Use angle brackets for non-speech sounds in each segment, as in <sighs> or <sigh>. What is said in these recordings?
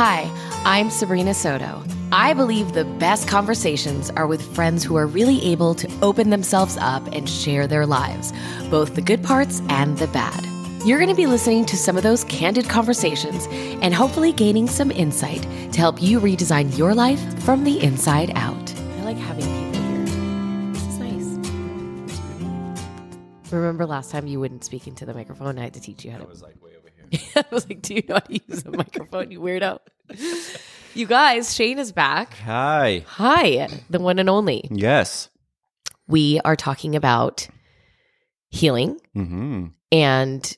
Hi, I'm Sabrina Soto. I believe the best conversations are with friends who are really able to open themselves up and share their lives, both the good parts and the bad. You're going to be listening to some of those candid conversations and hopefully gaining some insight to help you redesign your life from the inside out. I like having people here. This is nice. Remember last time you wouldn't speak into the microphone? I had to teach you how to. Was like way over here. I was like, do you know how to use a microphone, you weirdo? You guys, Shane is back. Hi. Hi, the one and only. Yes. We are talking about healing Mm-hmm. and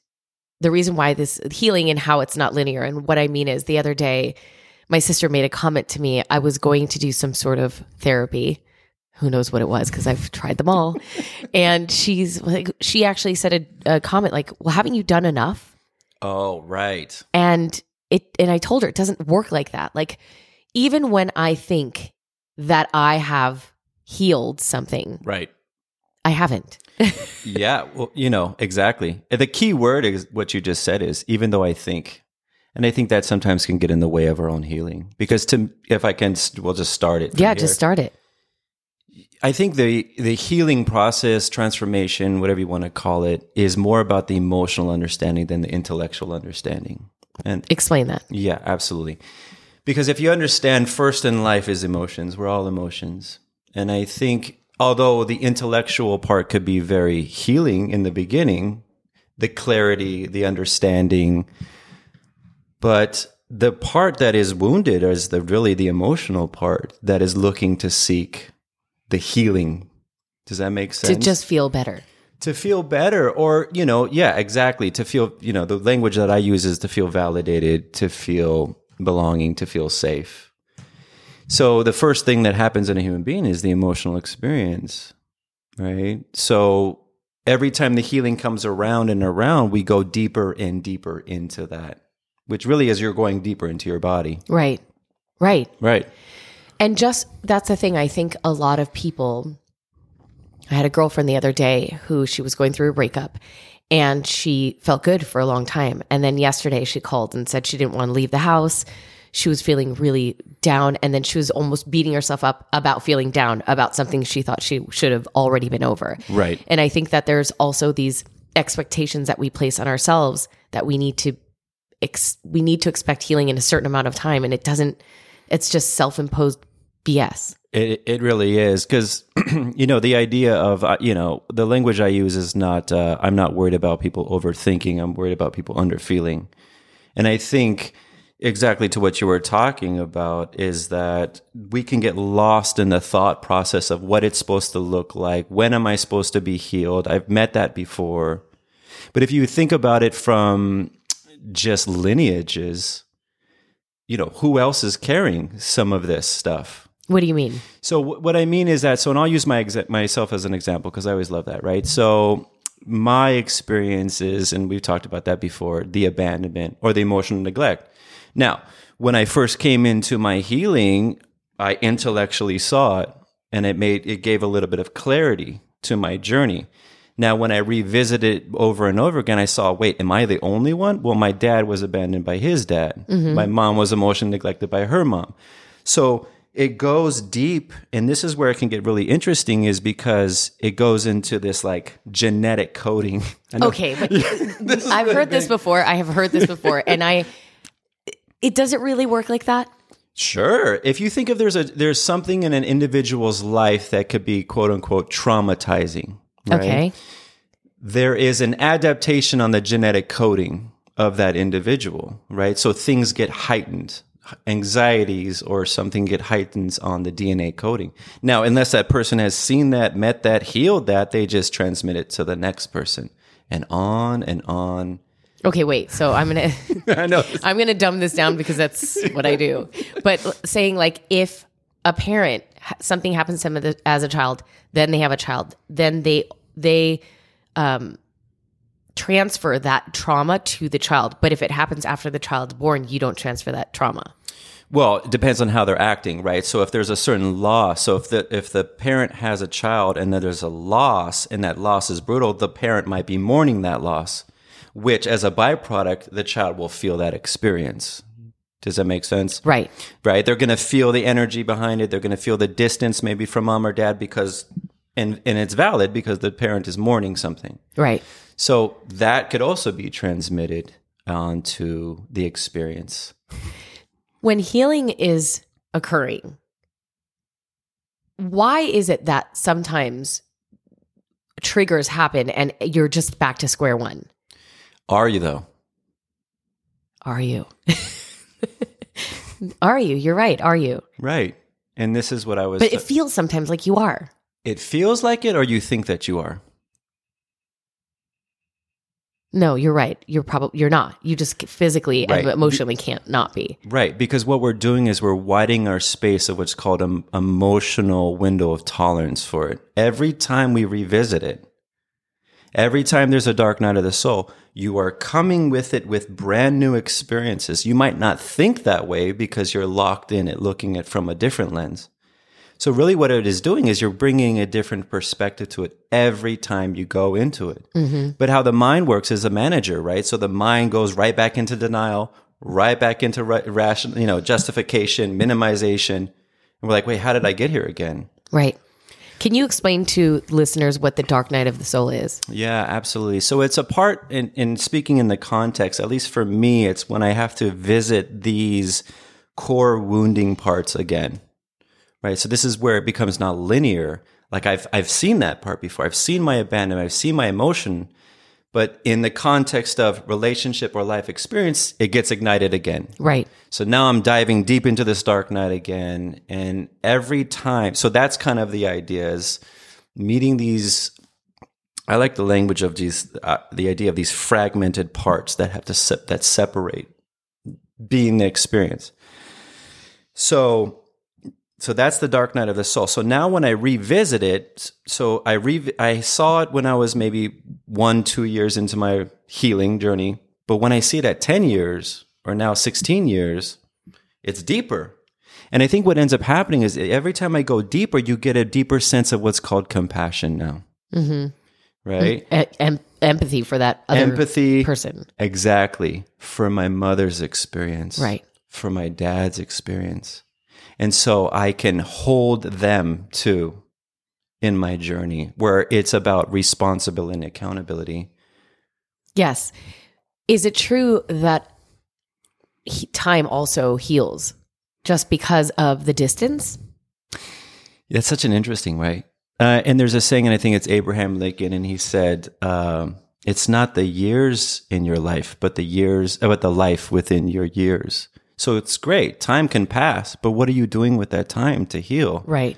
the reason why this healing and how it's not linear. And what I mean is, the other day, my sister made a comment to me. I was going to do some sort of therapy. Who knows what it was because I've tried them all. <laughs> and she's like, she actually said a, a comment like, Well, haven't you done enough? Oh, right. And it and I told her it doesn't work like that. Like even when I think that I have healed something, Right. I haven't. <laughs> yeah. Well, you know, exactly. The key word is what you just said is even though I think, and I think that sometimes can get in the way of our own healing because to, if I can, we'll just start it. yeah, here. just start it. I think the the healing process, transformation, whatever you want to call it, is more about the emotional understanding than the intellectual understanding. And Explain that. Yeah, absolutely. Because if you understand first in life is emotions, we're all emotions. And I think although the intellectual part could be very healing in the beginning, the clarity, the understanding, but the part that is wounded is the really the emotional part that is looking to seek the healing. Does that make sense? To just feel better. to feel better or you know yeah exactly to feel you know the language that i use is to feel validated to feel belonging to feel safe so the first thing that happens in a human being is the emotional experience right so every time the healing comes around and around we go deeper and deeper into that which really is you're going deeper into your body Right. Right. right And just that's the thing. I think a lot of people. I had a girlfriend the other day who she was going through a breakup and she felt good for a long time. And then yesterday she called and said she didn't want to leave the house. She was feeling really down. And then she was almost beating herself up about feeling down about something she thought she should have already been over. Right. And I think that there's also these expectations that we place on ourselves that we need to ex- we need to expect healing in a certain amount of time and it doesn't it's just self-imposed BS. It it really is because <clears throat> you know the idea of uh, you know the language I use is not uh, I'm not worried about people overthinking. I'm worried about people underfeeling, and I think exactly to what you were talking about is that we can get lost in the thought process of what it's supposed to look like. When am I supposed to be healed? I've met that before, but if you think about it from just lineages, you know who else is carrying some of this stuff What do you mean? so wh- what I mean is that so, and I'll use my exa- myself as an example because I always love that, right? So my experience is, and we've talked about that before, the abandonment or the emotional neglect. Now, when I first came into my healing, I intellectually saw it, and it made it gave a little bit of clarity to my journey. Now, when I revisited over and over again, I saw, wait, am I the only one? Well, my dad was abandoned by his dad. Mm-hmm. My mom was emotionally neglected by her mom. So it goes deep, and this is where it can get really interesting, is because it goes into this like genetic coding. <laughs> Okay, but <laughs> I've heard this before. I have heard this before and I it doesn't really work like that. Sure. If you think of there's a there's something in an individual's life that could be quote unquote traumatizing. right? Okay. there is an adaptation on the genetic coding of that individual, right? So things get heightened, anxieties or something get heightened on the DNA coding. Now, unless that person has seen that, met that, healed that, they just transmit it to the next person and on and on. Okay, wait. So I'm going <laughs> to <laughs> I know. I'm going to dumb this down because that's what I do. But saying like if a parent something happens to them as a- as a child, then they have a child, then they they um transfer that trauma to the child. But if it happens after the child's born, you don't transfer that trauma. Well, it depends on how they're acting, right? So if there's a certain loss, so if the if the parent has a child and then there's a loss and that loss is brutal, the parent might be mourning that loss, which as a byproduct, the child will feel that experience. Does that make sense? Right. Right. They're going to feel the energy behind it. They're going to feel the distance maybe from mom or dad because, and, and it's valid because the parent is mourning something. Right. So that could also be transmitted onto the experience. When healing is occurring, why is it that sometimes triggers happen and you're just back to square one? Are you though? Are you? <laughs> are you? You're right. Are you? Right. And this is what I was. But it feels sometimes like you are. it feels like it, or you think that you are. No, you're right. You're probably you're not. You just physically Right. and emotionally can't not be. Right, because what we're doing is we're widening our space of what's called an emotional window of tolerance for it. Every time we revisit it, every time there's a dark night of the soul, you are coming with it with brand new experiences. You might not think that way because you're locked in it, looking at from a different lens. So really what it is doing is you're bringing a different perspective to it every time you go into it. Mm-hmm. But how the mind works is a manager, right? So the mind goes right back into denial, right back into ra- ration, you know, justification, minimization. And we're like, wait, how did I get here again? Right. Can you explain to listeners what the dark night of the soul is? Yeah, absolutely. So it's a part in, in speaking in the context, at least for me, it's when I have to visit these core wounding parts again. Right. So this is where it becomes not linear. Like I've I've seen that part before. I've seen my abandonment, I've seen my emotion, but in the context of relationship or life experience, it gets ignited again. Right. So now I'm diving deep into this dark night again. And every time, so that's kind of the idea is meeting these. I like the language of these, uh, the idea of these fragmented parts that have to, se- that separate being the experience. So, so that's the dark night of the soul. So now when I revisit it, so I re- I saw it when I was maybe one, two years into my healing journey. But when I see it at 10 years or now 16 years, it's deeper. And I think what ends up happening is every time I go deeper, you get a deeper sense of what's called compassion now. Mm-hmm. Right? Mm, e- em- empathy for that other Empathy. person. Exactly. For my mother's experience. Right. For my dad's experience. And so I can hold them too in my journey where it's about responsibility and accountability. Yes. Is it true that he- time also heals just because of the distance? That's such an interesting way. Uh, and there's a saying, and I think it's Abraham Lincoln, and he said, um, "It's not the years in your life, but the years, uh, but the life within your years." So it's great. Time can pass, but what are you doing with that time to heal? Right.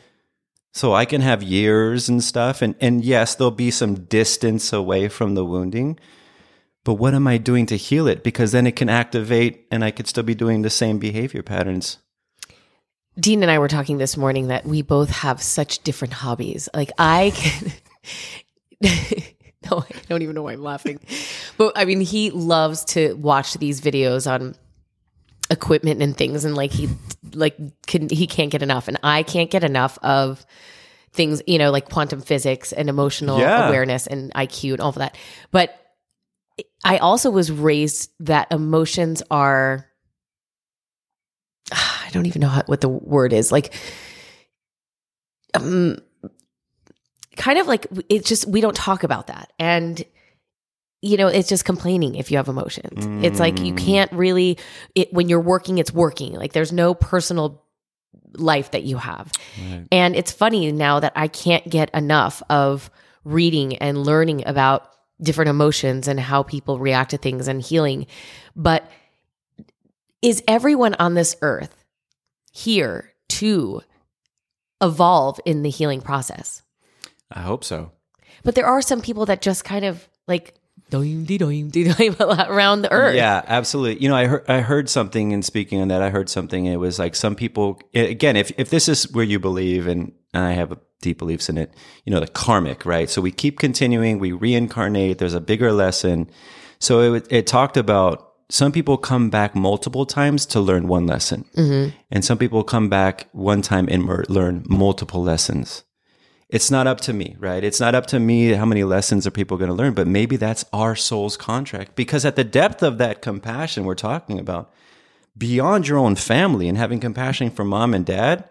So I can have years and stuff, and and yes, there'll be some distance away from the wounding, but what am I doing to heal it? Because then it can activate, and I could still be doing the same behavior patterns. Dean and I were talking this morning that we both have such different hobbies. Like I can <laughs> No, I don't even know why I'm laughing. But I mean, he loves to watch these videos on equipment and things and like he like can he can't get enough and I can't get enough of things, you know, like quantum physics and emotional Yeah. awareness and IQ and all of that. But I also was raised that emotions are <sighs> I don't even know how, what the word is. Like, um, kind of like it's just we don't talk about that, and you know, it's just complaining if you have emotions. It's like you mm. can't really it when you're working. It's working. Like there's no personal life that you have, and it's funny now that I can't get enough of reading and learning about different emotions and how people react to things and healing, but is everyone on this earth here to evolve in the healing process? I hope so. But there are some people that just kind of like doim dee doim dee doim <laughs> around the earth. Yeah, absolutely. You know, I heard I heard something in speaking on that. I heard something. It was like some people. Again, if if this is where you believe, and, and I have deep beliefs in it, you know, the karmic, right? So we keep continuing. We reincarnate. There's a bigger lesson. So it it talked about some people come back multiple times to learn one lesson, mm-hmm. and some people come back one time and learn multiple lessons it's not up to me, right? It's not up to me how many lessons are people going to learn, but maybe that's our soul's contract because at the depth of that compassion we're talking about, beyond your own family and having compassion for mom and dad,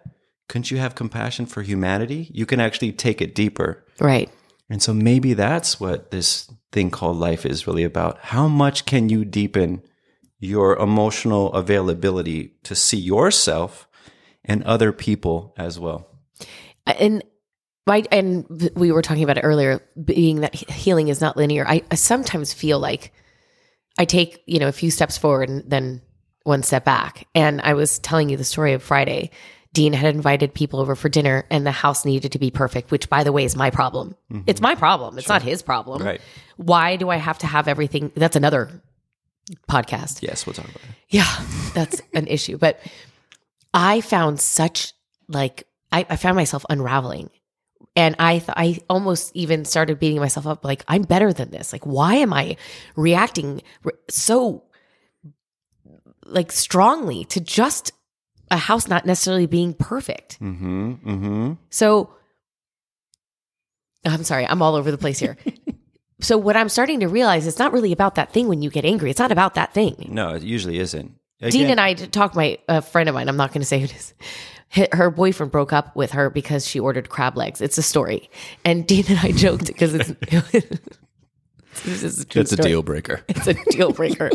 couldn't you have compassion for humanity? You can actually take it deeper. Right. And so maybe that's what this thing called life is really about. How much can you deepen your emotional availability to see yourself and other people as well? And and we were talking about it earlier, being that healing is not linear. I, I sometimes feel like I take, you know, a few steps forward and then one step back. And I was telling you the story of Friday Dean had invited people over for dinner and the house needed to be perfect, which by the way is my problem. Mm-hmm. It's my problem. It's sure. not his problem. Right. Why do I have to have everything? That's another podcast. Yes, we'll talk about it. Yeah, that's <laughs> an issue. But I found such like I, I found myself unraveling. And I th- I almost even started beating myself up like I'm better than this. Like why am I reacting so like strongly to just a house not necessarily being perfect. Mm-hmm, mm-hmm. So I'm sorry, I'm all over the place here. <laughs> so what I'm starting to realize it's not really about that thing when you get angry. It's not about that thing. No, it usually isn't. Again, Dean and I talked. My a friend of mine. I'm not going to say who it is. Her boyfriend broke up with her because she ordered crab legs. It's a story, and Dean and I <laughs> joked because it's. <laughs> this is a It's story. a deal breaker. <laughs> It's a deal breaker.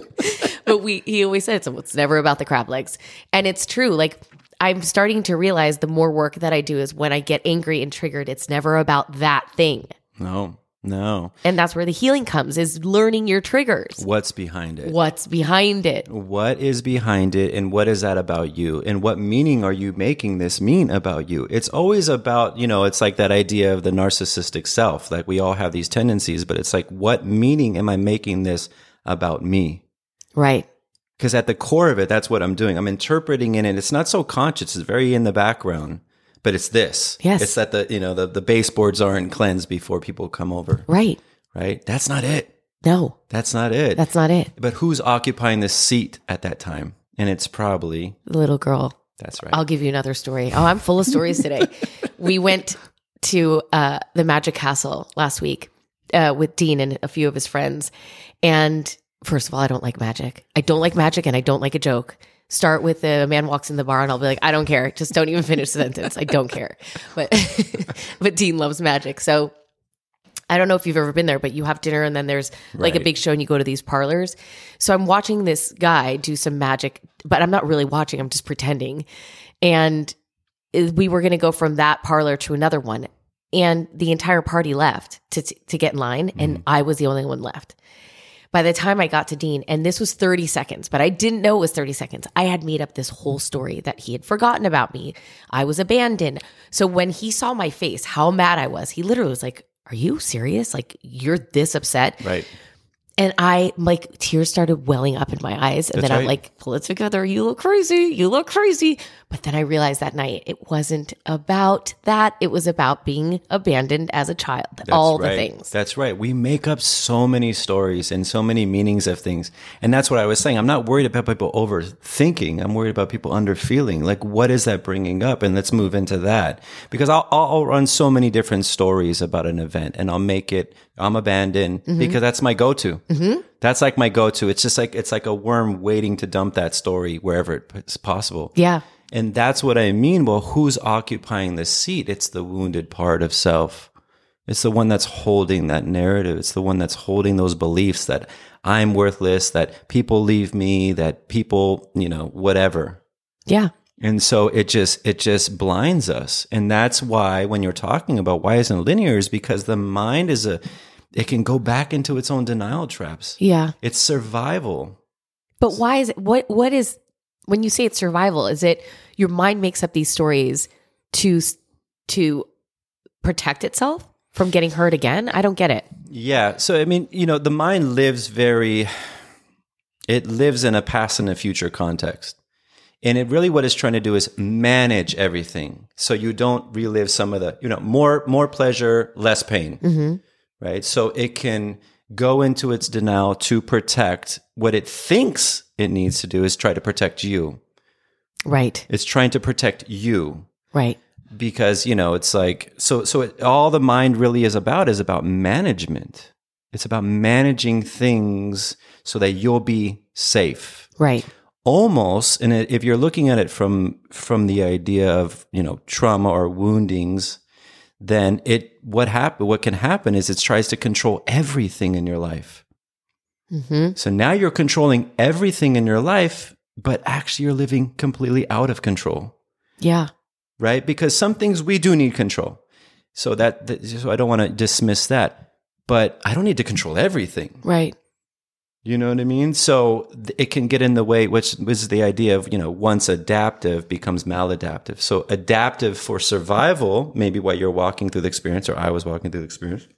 but we he always said it's, it's never about the crab legs. And it's true. Like I'm starting to realize the more work that I do is when I get angry and triggered, it's never about that thing. No. No. And that's where the healing comes is learning your triggers. What's behind it? What's behind it? What is behind it and what is that about you? And what meaning are you making this mean about you? It's always about, you know, it's like that idea of the narcissistic self. Like we all have these tendencies, but it's like what meaning am I making this about me? Right. Because at the core of it, that's what I'm doing. I'm interpreting in it. It's not so conscious. It's very in the background, but it's this. Yes. It's that the, you know, the, the baseboards aren't cleansed before people come over. Right. Right. That's not it. No. That's not it. That's not it. But who's occupying the seat at that time? And it's probably the little girl. That's right. I'll give you another story. Oh, I'm full of stories today. <laughs> we went to uh, the Magic Castle last week uh, with Dean and a few of his friends. And First of all, I don't like magic. I don't like magic and I don't like a joke. Start with the man walks in the bar and I'll be like, I don't care. Just don't even finish the sentence. I don't care. But <laughs> but Dean loves magic. So I don't know if you've ever been there, but you have dinner and then there's like right. a big show and you go to these parlors. So I'm watching this guy do some magic, but I'm not really watching, I'm just pretending. And we were going to go from that parlor to another one. And the entire party left to, to get in line. And mm. I was the only one left by the time I got to Dean, and this was 30 seconds, but I didn't know it was 30 seconds. I had made up this whole story that he had forgotten about me. I was abandoned. So when he saw my face, how mad I was, he literally was like, Are you serious? Like, you're this upset? Right. And I like tears started welling up in my eyes. And That's then I'm like, pull it together. You look crazy. You look crazy. But then I realized that night it wasn't about that. It was about being abandoned as a child. That's all right. the things. That's right. We make up so many stories and so many meanings of things. And that's what I was saying. I'm not worried about people overthinking. I'm worried about people underfeeling. Like, what is that bringing up? And let's move into that because I'll, I'll run so many different stories about an event and I'll make it, I'm abandoned mm-hmm. because that's my go-to. Mm-hmm. That's like my go-to. It's just like, it's like a worm waiting to dump that story wherever it's possible. Yeah. And that's what I mean. Well, who's occupying the seat? It's the wounded part of self. It's the one that's holding that narrative. It's the one that's holding those beliefs that I'm worthless, that people leave me, that people, you know, whatever. Yeah. And so it just it just blinds us. And that's why when you're talking about why isn't linear is because the mind is a it can go back into its own denial traps. Yeah. It's survival. But why is it what what is when you say it's survival, is it your mind makes up these stories to to protect itself from getting hurt again? I don't get it. Yeah. So I mean, you know, the mind lives very it lives in a past and a future context. And it really what it's trying to do is manage everything. So you don't relive some of the, you know, more more pleasure, less pain. Mm-hmm. Right? So it can go into its denial to protect what it thinks it needs to do is try to protect you. Right. It's trying to protect you. Right. Because, you know, it's like, so, so it, all the mind really is about is about management. It's about managing things so that you'll be safe. Right. almost and if you're looking at it from from the idea of you know trauma or woundings then it what happen what can happen is it tries to control everything in your life. Hmm so now you're controlling everything in your life but actually you're living completely out of control. Yeah. right? Because some things we do need control. So that, that so i don't want to dismiss that but i don't need to control everything. Right. You know what I mean? So it can get in the way, which is the idea of, you know, once adaptive becomes maladaptive. So adaptive for survival, maybe while you're walking through the experience, or I was walking through the experience.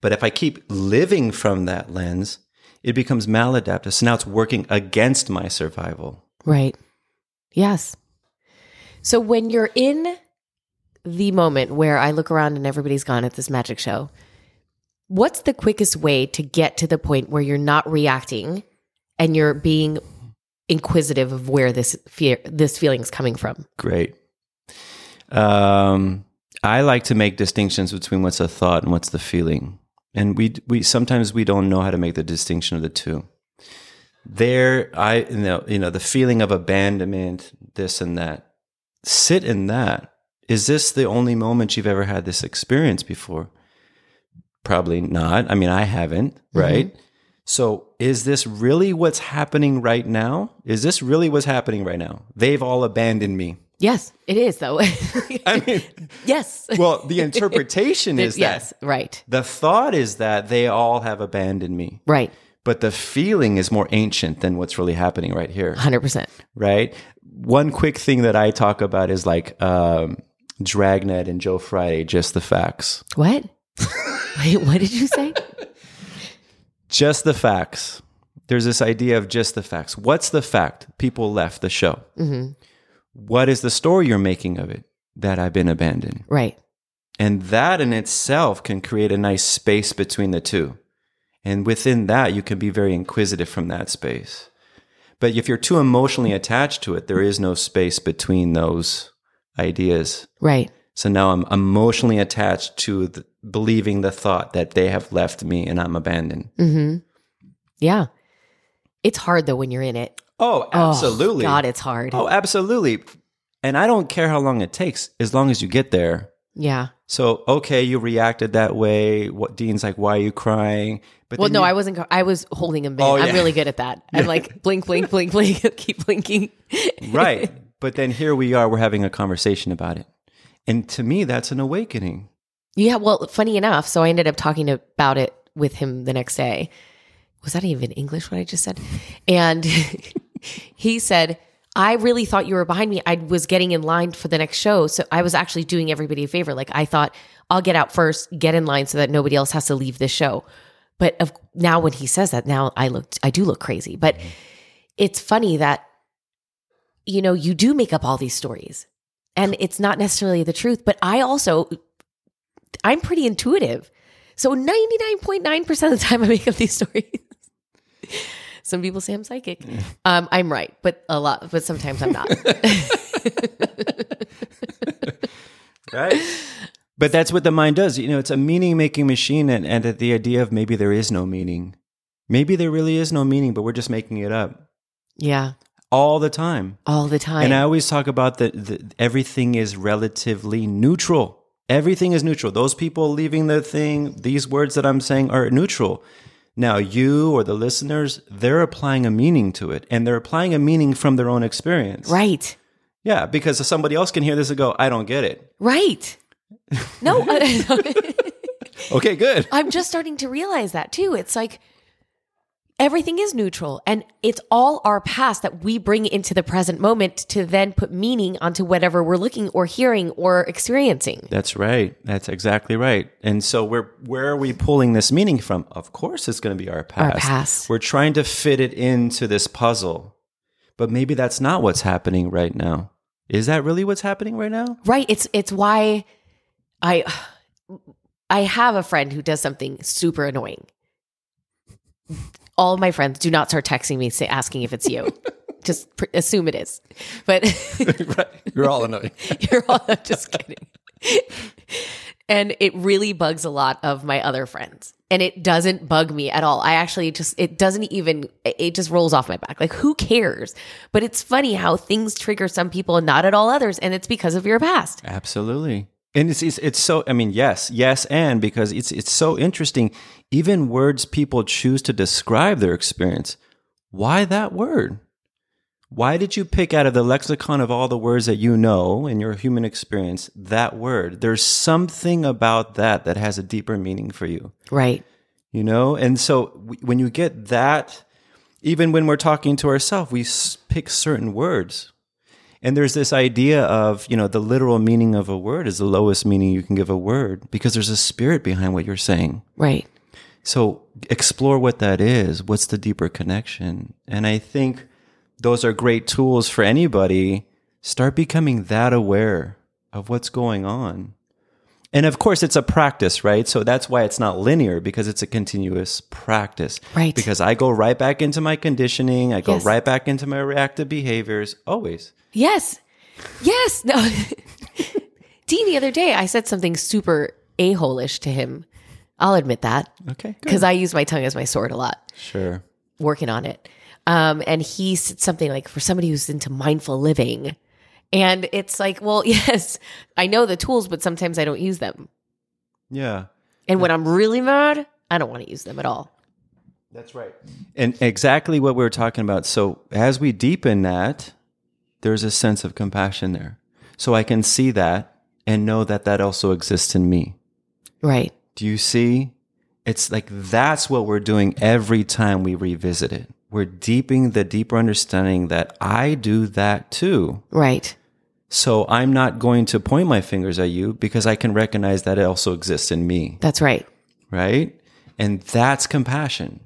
But if I keep living from that lens, it becomes maladaptive. So now it's working against my survival. Right. Yes. So when you're in the moment where I look around and everybody's gone at this magic show, what's the quickest way to get to the point where you're not reacting and you're being inquisitive of where this fear this feeling is coming from? Great. Um, I like to make distinctions between what's a thought and what's the feeling, and we we sometimes we don't know how to make the distinction of the two. There, I you know you know the feeling of abandonment, this and that. Sit in that. Is this the only moment you've ever had this experience before? Probably not. I mean, I haven't, right? So, is this really what's happening right now? Is this really what's happening right now? They've all abandoned me. Yes, it is though. <laughs> I mean, <laughs> yes. well, the interpretation <laughs> is that yes, right. the thought is that they all have abandoned me, Right. but the feeling is more ancient than what's really happening right here, 100%. right? One quick thing that I talk about is like um, Dragnet and Joe Friday, just the facts. What? Wait, what did you say? <laughs> Just the facts. There's this idea of just the facts. What's the fact? People left the show. hmm What is the story you're making of it? That I've been abandoned. Right. And that in itself can create a nice space between the two. And within that, you can be very inquisitive from that space. But if you're too emotionally attached to it, there is no space between those ideas. Right. So now I'm emotionally attached to the, believing the thought that they have left me and I'm abandoned. hmm Yeah. It's hard though when you're in it. Oh, Oh, absolutely. God, it's hard. Oh, absolutely. And I don't care how long it takes as long as you get there. Yeah. So, okay, you reacted that way. What Dean's like, why are you crying? But Well, no, you- I wasn't. I was holding him back. Oh, I'm really good at that. <laughs> I'm like blink, blink, blink, blink, <laughs> keep blinking. right. But then here we are, we're having a conversation about it. And to me, that's an awakening. Yeah. Well, funny enough, so I ended up talking about it with him the next day. Was that even English? What I just said? And <laughs> he said, "I really thought you were behind me. I was getting in line for the next show, so I was actually doing everybody a favor. Like I thought, I'll get out first, get in line, so that nobody else has to leave this show." But of, now, when he says that, now I look, I do look crazy. But mm-hmm. it's funny that you know you do make up all these stories, and it's not necessarily the truth. But I also I'm pretty intuitive. So 99.9% of the time I make up these stories. <laughs> Some people say I'm psychic. Um, I'm right, but a lot, but sometimes I'm not. <laughs> Right. but that's what the mind does. You know, it's a meaning making machine. And, and the idea of maybe there is no meaning. Maybe there really is no meaning, but we're just making it up yeah, all the time. all the time. And I always talk about that the, everything is relatively neutral. Everything is neutral. Those people leaving the thing, these words that I'm saying are neutral. Now, you or the listeners, they're applying a meaning to it, and they're applying a meaning from their own experience. right, Yeah, because somebody else can hear this and go, I don't get it. right. No, <laughs> Okay, good. I'm just starting to realize that too. It's like everything is neutral and it's all our past that we bring into the present moment to then put meaning onto whatever we're looking or hearing or experiencing. That's right. That's exactly right. And so where where are we pulling this meaning from? Of course it's going to be our past. Our past. We're trying to fit it into this puzzle. But maybe that's not what's happening right now. Is that really what's happening right now? Right. It's it's why I I have a friend who does something super annoying. All of my friends do not start texting me say asking if it's you. <laughs> Just pr- assume it is. But <laughs> right. You're all annoying. <laughs> you're all I'm just kidding. and it really bugs a lot of my other friends. and it doesn't bug me at all. I actually just it doesn't even it just rolls off my back. Like who cares? But it's funny how things trigger some people and not at all others and it's because of your past. Absolutely. And it's, it's it's so I mean yes, yes and because it's it's so interesting even words people choose to describe their experience. Why that word? Why did you pick out of the lexicon of all the words that you know in your human experience that word? There's something about that that has a deeper meaning for you. Right. You know? And so when you get that, even when we're talking to ourselves, we pick certain words. And there's this idea of, you know, the literal meaning of a word is the lowest meaning you can give a word because there's a spirit behind what you're saying. Right. So explore what that is. What's the deeper connection? And I think those are great tools for anybody. Start becoming that aware of what's going on. And of course, it's a practice, right? So that's why it's not linear because it's a continuous practice. Right. Because I go right back into my conditioning, I go Yes. right back into my reactive behaviors always. Yes. Yes. <laughs> No. Dean, the other day, I said something super a hole-ish to him. I'll admit that Okay. Because I use my tongue as my sword a lot, Sure. working on it. Um, and he said something like, for somebody who's into mindful living. And it's like, well, <laughs> yes, I know the tools, but sometimes I don't use them. Yeah. And when I'm really mad, I don't want to use them at all. That's right. And exactly what we were talking about. So as we deepen that, there's a sense of compassion there. So I can see that and know that that also exists in me. Right. Do you see? It's like that's what we're doing every time we revisit it. We're deepening the deeper understanding that I do that too. Right. So I'm not going to point my fingers at you because I can recognize that it also exists in me That's right. right? And that's compassion.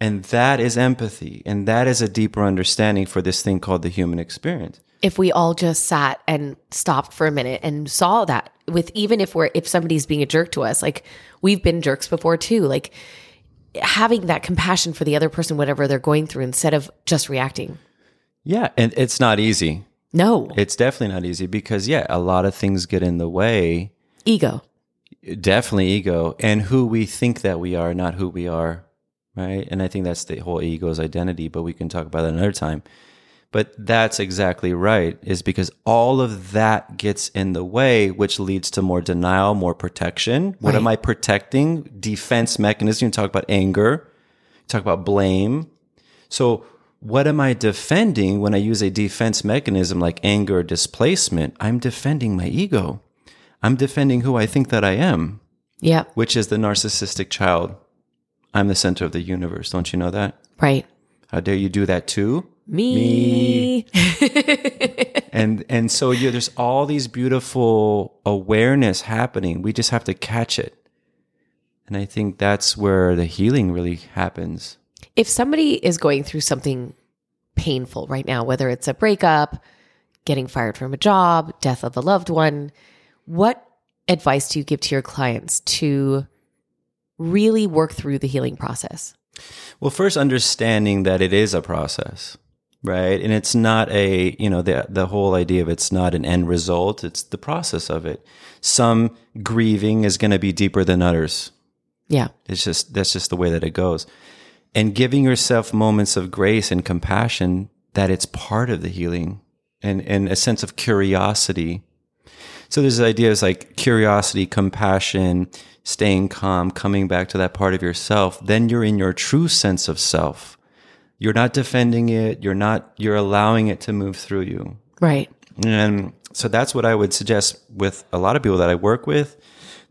And that is empathy. And that is a deeper understanding for this thing called the human experience. if we all just sat and stopped for a minute and saw that with even if we're if somebody's being a jerk to us like we've been jerks before too like having that compassion for the other person whatever they're going through instead of just reacting Yeah. And it's not easy. no It's definitely not easy because, yeah, a lot of things get in the way. ego Definitely ego and who we think that we are, not who we are. Right. And I think that's the whole ego's identity, but we can talk about that another time. But that's exactly right, is because all of that gets in the way, which leads to more denial, more protection. What am I protecting? Defense mechanism. You talk about anger, you talk about blame. So, what am I defending when I use a defense mechanism like anger or displacement? I'm defending my ego. I'm defending who I think that I am, yeah which is the narcissistic child. I'm the center of the universe. Don't you know that? right How dare you do that too? Me, <laughs> and and so you, there's all these beautiful awareness happening. We just have to catch it, and I think that's where the healing really happens. if somebody is going through something painful right now whether it's a breakup getting fired from a job death of a loved one what advice do you give to your clients to really work through the healing process? Well, first understanding that it is a process, right? And it's not a, you know, the the whole idea of it's not an end result, it's the process of it. Some grieving is going to be deeper than others. yeah It's just that's just the way that it goes. And giving yourself moments of grace and compassion that it's part of the healing and and a sense of curiosity. So there's ideas like curiosity, compassion, staying calm, coming back to that part of yourself. Then you're in your true sense of self. You're not defending it. You're not, you're allowing it to move through you. right And so that's what I would suggest with a lot of people that I work with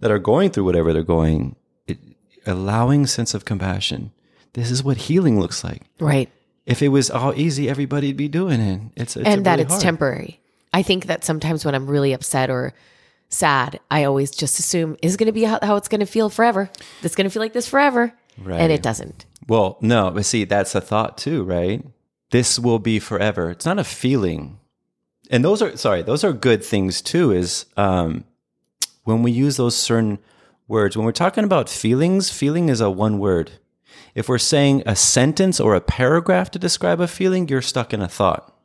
that are going through whatever they're going, it, allowing sense of compassion. This is what healing looks like. right If it was all easy, everybody'd be doing it. It's, it's and that really it's hard. temporary i think that sometimes when i'm really upset or sad i always just assume is going to be how, how it's going to feel forever it's going to feel like this forever Right. and it doesn't Well, no, but see, that's a thought too, right? This will be forever. It's not a feeling. And those are sorry, those are good things too, is um when we use those certain words, when we're talking about feelings, feeling is a one word. If we're saying a sentence or a paragraph to describe a feeling, you're stuck in a thought.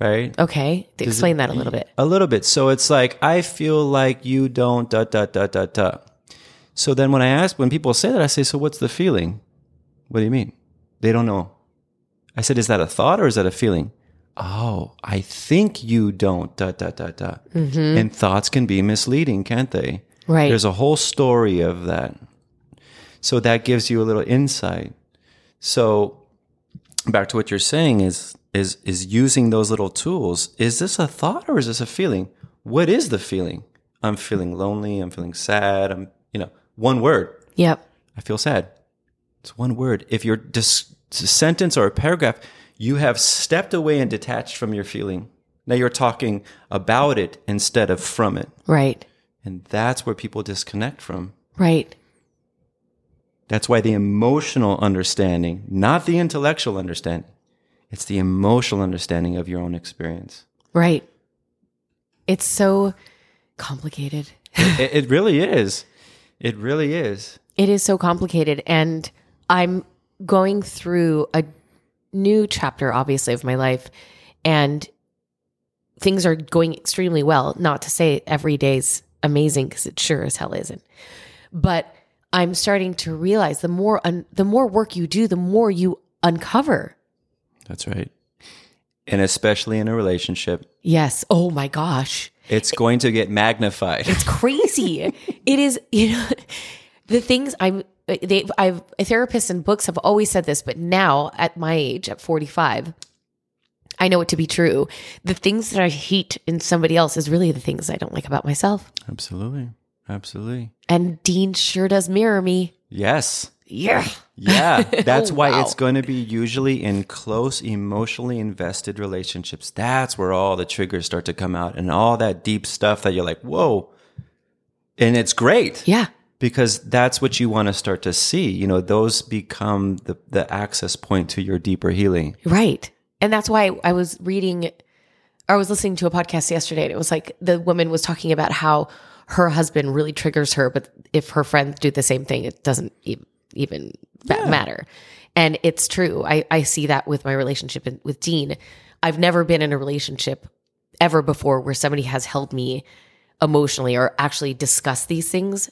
Right? okay explain that a little bit A little bit. So it's like, I feel like you don't, da, da, da, da, da. So then when I ask, when people say that, I say, so what's the feeling? What do you mean? They don't know. I said, is that a thought or is that a feeling? Oh, I think you don't, da, da, da, da. And thoughts can be misleading, can't they? Right. There's a whole story of that. So that gives you a little insight. So back to what you're saying is is is using those little tools. Is this a thought or is this a feeling? What is the feeling? I'm feeling lonely, I'm feeling sad, I'm you know, one word. Yep. I feel sad. It's one word. If you're dis- a sentence or a paragraph, you have stepped away and detached from your feeling. Now you're talking about it instead of from it. Right. And that's where people disconnect from. Right. That's why the emotional understanding, not the intellectual understanding, it's the emotional understanding of your own experience. Right. It's so complicated. it, it really is. It really is. It is so complicated. And I'm going through a new chapter, obviously, of my life. And things are going extremely well. Not to say every day's amazing, because it sure as hell isn't. But I'm starting to realize the more un- the more work you do, the more you uncover. That's right. And especially in a relationship, Yes. Oh my gosh. it's going to get magnified. It's crazy. <laughs> it is, you know, the things I'm, they, I've, therapists and books have always said this, but now at my age, at 45, I know it to be true. The things that I hate in somebody else is really the things I don't like about myself. Absolutely. Absolutely. And Dean sure does mirror me. Yes. Yeah. Yeah. <laughs> Oh, That's Oh, why wow. it's going to be usually in close, emotionally invested relationships. That's where all the triggers start to come out and all that deep stuff that you're like, whoa. And it's great. Yeah. Because that's what you want to start to see. You know, those become the, the access point to your deeper healing. Right. And that's why I was reading, or I was listening to a podcast yesterday, and it was like the woman was talking about how her husband really triggers her, but if her friends do the same thing, it doesn't e- even ba- matter. And it's true. I, I see that with my relationship with Dean. I've never been in a relationship ever before where somebody has held me emotionally or actually discussed these things,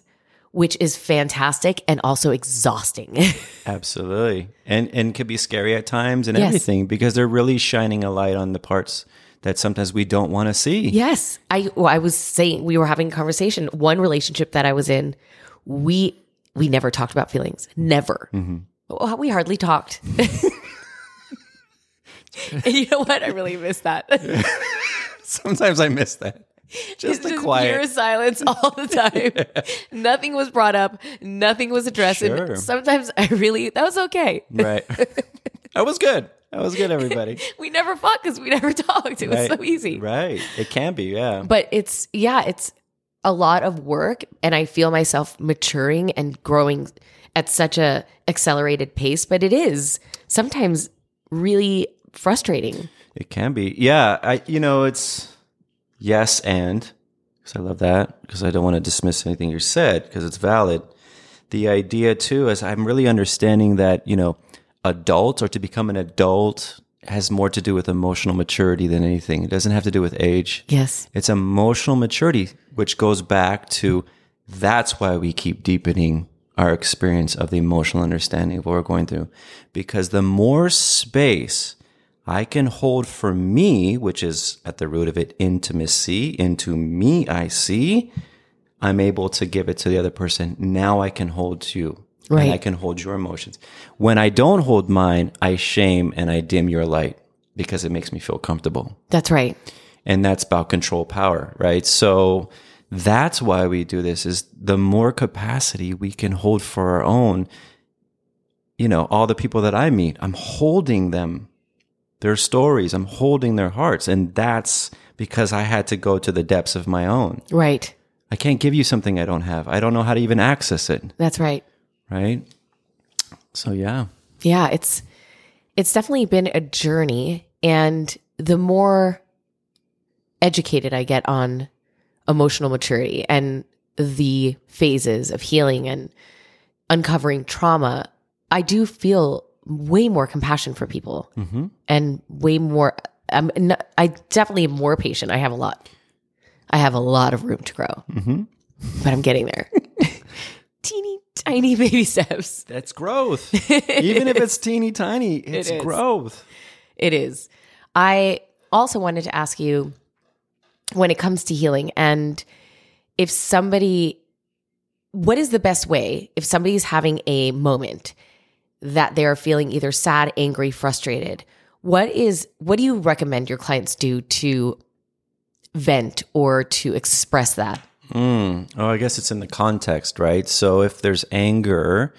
which is fantastic and also exhausting. <laughs> Absolutely. And and can be scary at times and Yes. everything because they're really shining a light on the parts that sometimes we don't want to see. Yes. I well, I was saying we were having a conversation. One relationship that I was in, we we never talked about feelings. Never. Mm-hmm. Well, we hardly talked. and <laughs> <laughs> you know what? I really miss that. Sometimes I miss that. <laughs> Just the quiet. pure silence all the time. <laughs> nothing was brought up. Nothing was addressed. Sure. And sometimes I really that was okay. Right. <laughs> that was good. That was good, everybody. We never fought because we never talked. It was so easy. Right. It can be, yeah. but it's yeah it's a lot of work and i feel myself maturing and growing at such a accelerated pace but it is sometimes really frustrating It can be. Yeah. I you know, it's yes and because I love that because I don't want to dismiss anything you said because it's valid. The idea too is I'm really understanding that, you know, adults or to become an adult has more to do with emotional maturity than anything. It doesn't have to do with age. yes It's emotional maturity, which goes back to that's why we keep deepening our experience of the emotional understanding of what we're going through. Because the more space I can hold for me, which is at the root of it, intimacy, into me I see, I'm able to give it to the other person. Now I can hold you. Right. And I can hold your emotions. When I don't hold mine, I shame and I dim your light because it makes me feel comfortable that's right and that's about control power right so that's why we do this is the more capacity we can hold for our own you know all the people that i meet i'm holding them their stories. I'm holding their hearts. And that's because i had to go to the depths of my own. Right. I can't give you something i don't have. I don't know how to even access it. That's right. Right? So yeah. Yeah it's it's definitely been a journey. And the more educated i get on emotional maturity and the phases of healing and uncovering trauma i do feel way more compassion for people mm-hmm. and way more I'm n- I definitely am more patient. I have a lot. I have a lot of room to grow, mm-hmm. but I'm getting there. <laughs> teeny tiny baby steps. That's growth. Even if it's teeny tiny, <laughs> it's is. growth. It is. I also wanted to ask you when it comes to healing and if somebody what is the best way if somebody's having a moment that they're feeling either sad, angry, frustrated? What is what do you recommend your clients do to vent or to express that? Mm. Oh, I guess it's in the context, right? So if there's anger,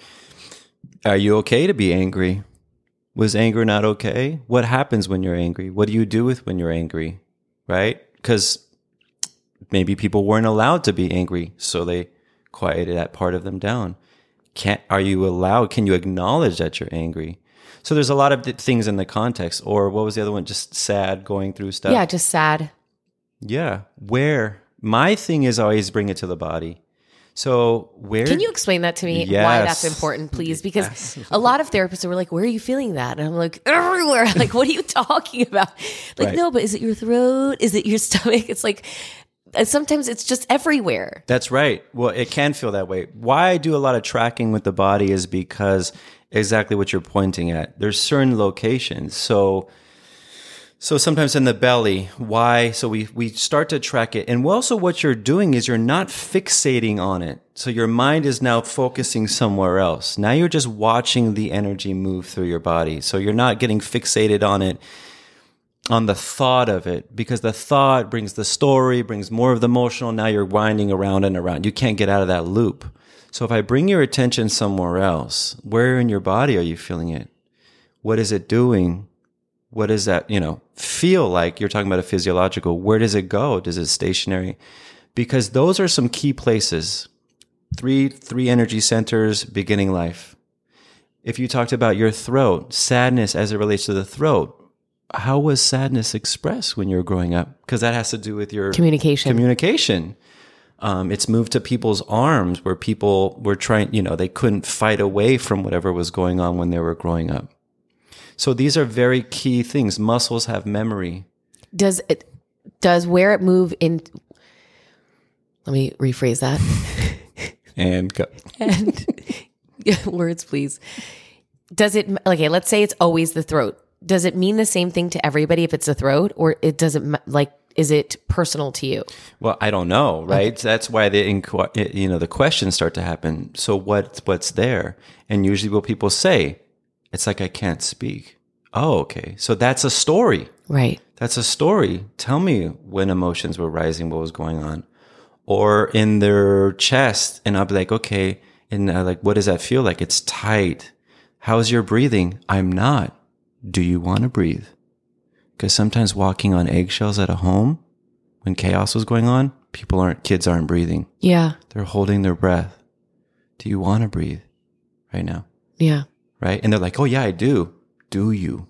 are you okay to be angry? Was anger not okay? What happens when you're angry? What do you do with when you're angry? Right? Because maybe people weren't allowed to be angry, so they quieted that part of them down. Can't are you allowed? Can you acknowledge that you're angry? So there's a lot of things in the context. Or what was the other one? Just sad, going through stuff. Yeah, just sad. Yeah. Where my thing is always bring it to the body. So where Can you explain that to me? Why that's important, please? Because a lot of therapists are like, "Where are you feeling that?" And I'm like, "Everywhere." <laughs> Like, what are you talking about? Like, Right. no, but is it your throat? Is it your <laughs> stomach? It's like and sometimes it's just everywhere. That's right. Well, it can feel that way. Why I do a lot of tracking with the body is because exactly what you're pointing at. There's certain locations. So so sometimes in the belly, why? So we we start to track it. And also what you're doing is you're not fixating on it. So your mind is now focusing somewhere else. Now you're just watching the energy move through your body. So you're not getting fixated on it on the thought of it because the thought brings the story, brings more of the emotional. Now you're winding around and around. You can't get out of that loop. So if I bring your attention somewhere else, where in your body are you feeling it? What is it doing? What does that, you know, feel like? You're talking about a physiological. Where does it go? Does it stationary? Because those are some key places. Three, three energy centers, beginning life. If you talked about your throat, sadness as it relates to the throat, how was sadness expressed when you were growing up? Because that has to do with your Communication. communication. Um, it's moved to people's arms where people were trying, you know, they couldn't fight away from whatever was going on when they were growing up. So these are very key things. Muscles have memory. Does it does where it move in let me rephrase that. <laughs> And go. and <laughs> words please does it okay let's say it's always the throat does it mean the same thing to everybody if it's a throat or it doesn't like is it personal to you Well, I don't know, right? That's why the inqu- you know the questions start to happen. So what what's there? And usually, what people say, it's like I can't speak. Oh, okay. So that's a story. right That's a story. Tell me when emotions were rising, what was going on, or in their chest, and I'll be like, okay, and uh, like, what does that feel like? It's tight. How's your breathing? I'm not. Do you want to breathe? Because sometimes walking on eggshells at a home, when chaos was going on, people aren't, kids aren't breathing. yeah They're holding their breath. Do you want to breathe right now? yeah right? And they're like, "Oh yeah, I do." Do you?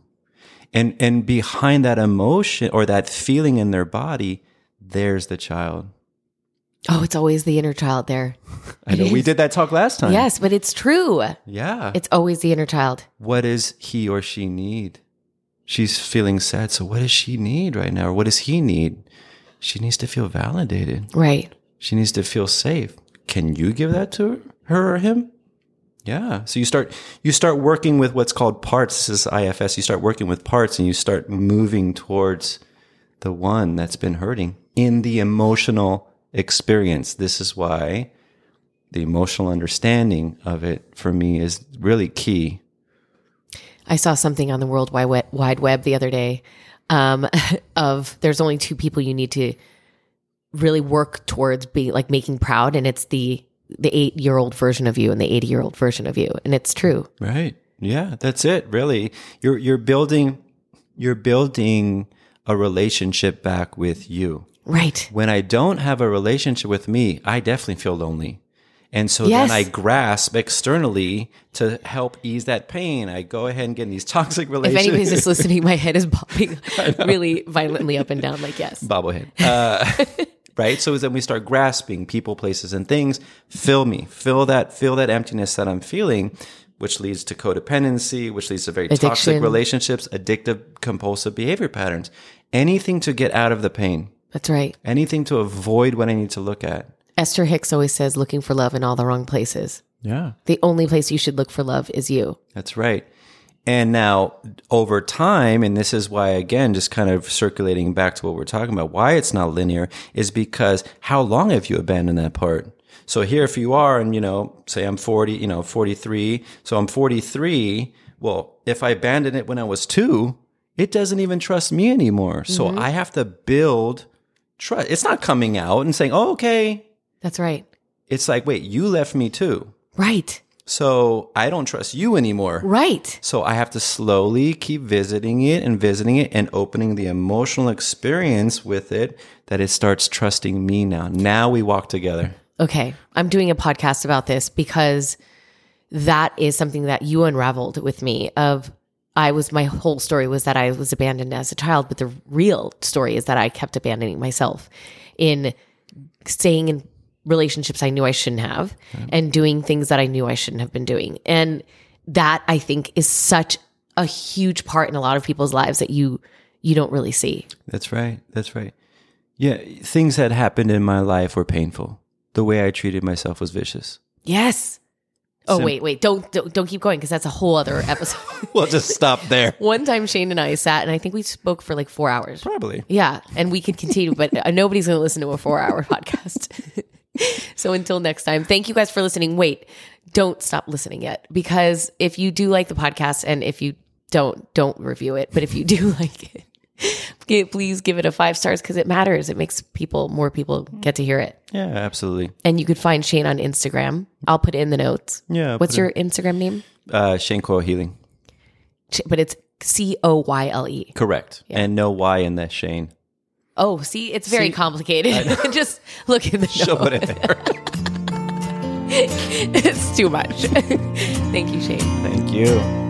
And and behind that emotion or that feeling in their body, there's the child. Oh it's always the inner child there <laughs> I know we did that talk last time. yes but it's true Yeah. it's always the inner child what does he or she need? She's feeling sad. So what does she need right now? Or what does he need? She needs to feel validated. right She needs to feel safe. Can you give that to her or him? Yeah. So you start you start working with what's called parts. This is IFS. You start working with parts and you start moving towards the one that's been hurting in the emotional experience. This is why the emotional understanding of it for me is really key. I saw something on the World Wide Web, the other day um, <laughs> of there's only two people you need to really work towards being like making proud, and it's the the eight year old version of you and the eighty year old version of you, and it's true. Right. Yeah, that's it. Really. You're you're building you're building a relationship back with you. Right. when I don't have a relationship with me, I definitely feel lonely. And so Yes. then I grasp externally to help ease that pain. I go ahead and get in these <laughs> toxic relationships. If anybody's just listening, my head is bobbing <laughs> really violently up and down. Like yes, bobblehead. Uh, <laughs> right? So then we start grasping people, places, and things. Fill me, fill that, fill that emptiness that I'm feeling, which leads to codependency, which leads to very toxic relationships, addictive, compulsive behavior patterns. Anything to get out of the pain. That's right. Anything to avoid what I need to look at. Esther Hicks always says looking for love in all the wrong places. Yeah. The only place you should look for love is you. That's right. And now over time, and this is why, again, just kind of circulating back to what we're talking about, why it's not linear is because how long have you abandoned that part? So here, if you are, and you know, say I'm 40, you know, 43. So I'm 43. Well, if I abandoned it when I was two, it doesn't even trust me anymore. So mm-hmm. I have to build trust. It's not coming out and saying, oh, okay. That's right. It's like, wait, you left me too. Right. So I don't trust you anymore. Right. So I have to slowly keep visiting it and visiting it and opening the emotional experience with it that it starts trusting me now. Now we walk together. Okay. I'm doing a podcast about this because that is something that you unraveled with me of I was my whole story was that I was abandoned as a child, but the real story is that I kept abandoning myself in staying in relationships I knew I shouldn't have and doing things that I knew I shouldn't have been doing. And that I think is such a huge part in a lot of people's lives that you you don't really see. That's right. That's right. Yeah, things that happened in my life were painful. The way I treated myself was vicious. Yes. Oh Sim- wait, wait. Don't don't, don't keep going because that's a whole other episode. <laughs> We'll just stop there. <laughs> One time Shane and I sat and I think we spoke for like 4 hours. Probably. Yeah, and we could continue, but uh, nobody's going to listen to a four hour <laughs> podcast. so until next time, thank you guys for listening. Wait, don't stop listening yet because if you do like the podcast and if you don't, don't review it. But if you do like it, please give it a five stars because it matters. It makes people, more people get to hear it. Yeah, absolutely. And you could find Shane on Instagram. I'll put it in the notes. Yeah. What's put your Instagram name? uh, Shane Coyle Healing? But it's C O Y L E. Correct. And no Y in that Shane. Oh, see, it's very See, complicated. <laughs> Just look at the <laughs> She'll note. put it there. <laughs> it's too much. Thank you, Shane. Thank you.